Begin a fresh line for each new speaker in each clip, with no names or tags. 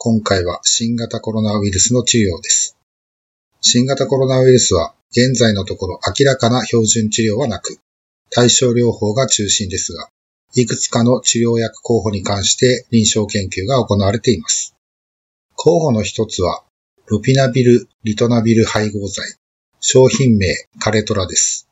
今回は新型コロナウイルスの治療です。新型コロナウイルスは現在のところ明らかな標準治療はなく、対症療法が中心ですが、いくつかの治療薬候補に関して臨床研究が行われています。候補の一つは、ロピナビル・リトナビル配合剤、商品名カレトラです。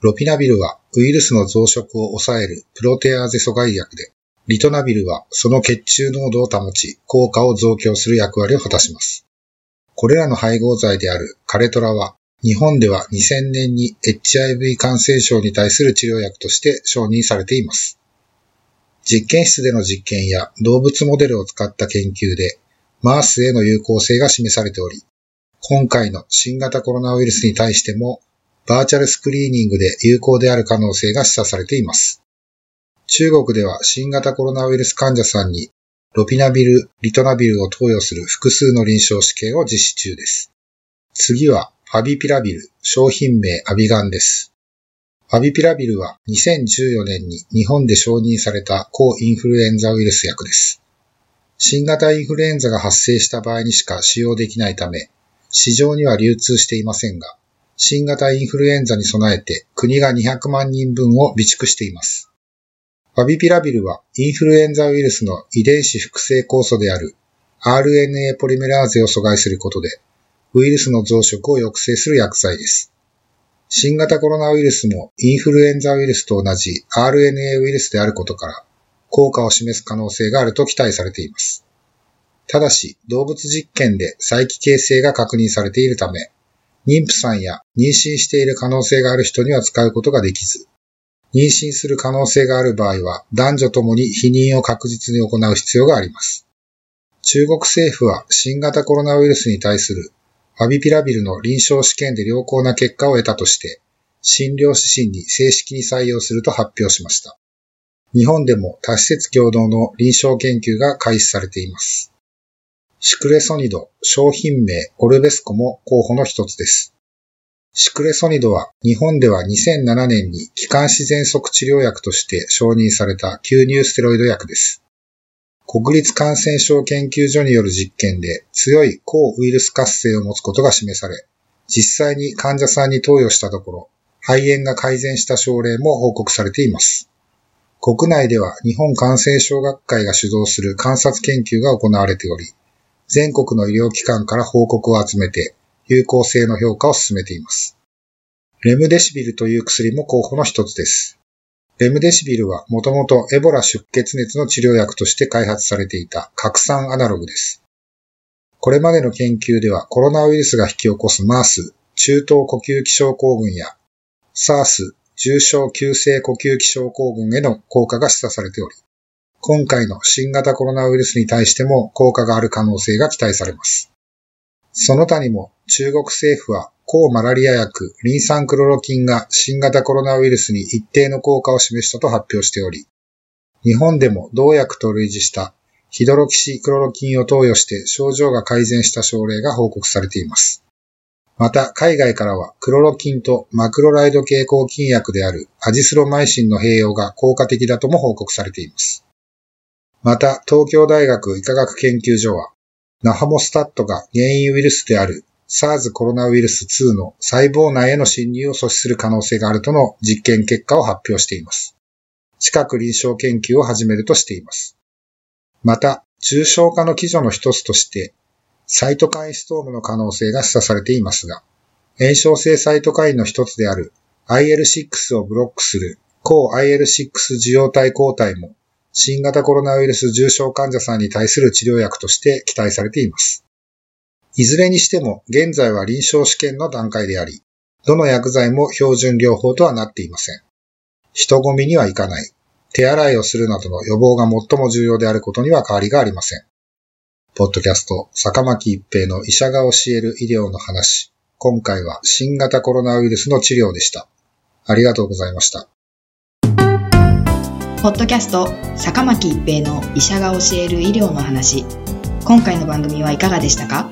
ロピナビルはウイルスの増殖を抑えるプロテアーゼ阻害薬で、リトナビルはその血中濃度を保ち、効果を増強する役割を果たします。これらの配合剤であるカレトラは、日本では2000年に HIV 感染症に対する治療薬として承認されています。実験室での実験や動物モデルを使った研究で、マースへの有効性が示されており、今回の新型コロナウイルスに対してもバーチャルスクリーニングで有効である可能性が示唆されています。中国では新型コロナウイルス患者さんにロピナビル、リトナビルを投与する複数の臨床試験を実施中です。次はファビピラビル、商品名アビガンです。ファビピラビルは2014年に日本で承認された抗インフルエンザウイルス薬です。新型インフルエンザが発生した場合にしか使用できないため、市場には流通していませんが、新型インフルエンザに備えて国が200万人分を備蓄しています。ファビピラビルはインフルエンザウイルスの遺伝子複製酵素である RNA ポリメラーゼを阻害することでウイルスの増殖を抑制する薬剤です。新型コロナウイルスもインフルエンザウイルスと同じ RNA ウイルスであることから効果を示す可能性があると期待されています。ただし動物実験で再帰形成が確認されているため妊婦さんや妊娠している可能性がある人には使うことができず、妊娠する可能性がある場合は男女ともに避妊を確実に行う必要があります。中国政府は新型コロナウイルスに対するファビピラビルの臨床試験で良好な結果を得たとして、診療指針に正式に採用すると発表しました。日本でも多施設共同の臨床研究が開始されています。シクレソニド、商品名オルベスコも候補の一つです。シクレソニドは日本では2007年に気管支喘息治療薬として承認された吸入ステロイド薬です。国立感染症研究所による実験で強い抗ウイルス活性を持つことが示され、実際に患者さんに投与したところ、肺炎が改善した症例も報告されています。国内では日本感染症学会が主導する観察研究が行われており、全国の医療機関から報告を集めて、有効性の評価を進めています。レムデシビルという薬も候補の一つです。レムデシビルはもともとエボラ出血熱の治療薬として開発されていた核酸アナログです。これまでの研究ではコロナウイルスが引き起こす MARS、中等呼吸器症候群や SARS、重症急性呼吸器症候群への効果が示唆されており、今回の新型コロナウイルスに対しても効果がある可能性が期待されます。その他にも中国政府は抗マラリア薬リン酸クロロキンが新型コロナウイルスに一定の効果を示したと発表しており、日本でも同薬と類似したヒドロキシクロロキンを投与して症状が改善した症例が報告されています。また、海外からはクロロキンとマクロライド経口菌薬であるアジスロマイシンの併用が効果的だとも報告されています。また、東京大学医科学研究所は、ナハモスタットが原因ウイルスである SARS コロナウイルス2の細胞内への侵入を阻止する可能性があるとの実験結果を発表しています。近く臨床研究を始めるとしています。また、重症化の基準の一つとして、サイトカインストームの可能性が示唆されていますが、炎症性サイトカインの一つである IL6 をブロックする抗 IL6 受容体抗体も新型コロナウイルス重症患者さんに対する治療薬として期待されています。いずれにしても現在は臨床試験の段階であり、どの薬剤も標準療法とはなっていません。人混みにはいかない。手洗いをするなどの予防が最も重要であることには変わりがありません。ポッドキャスト、坂巻一平の医者が教える医療の話。今回は新型コロナウイルスの治療でした。ありがとうございました。
ポッドキャスト坂巻一平の医者が教える医療の話今回の番組はいかがでしたか？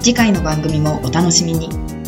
次回の番組もお楽しみに。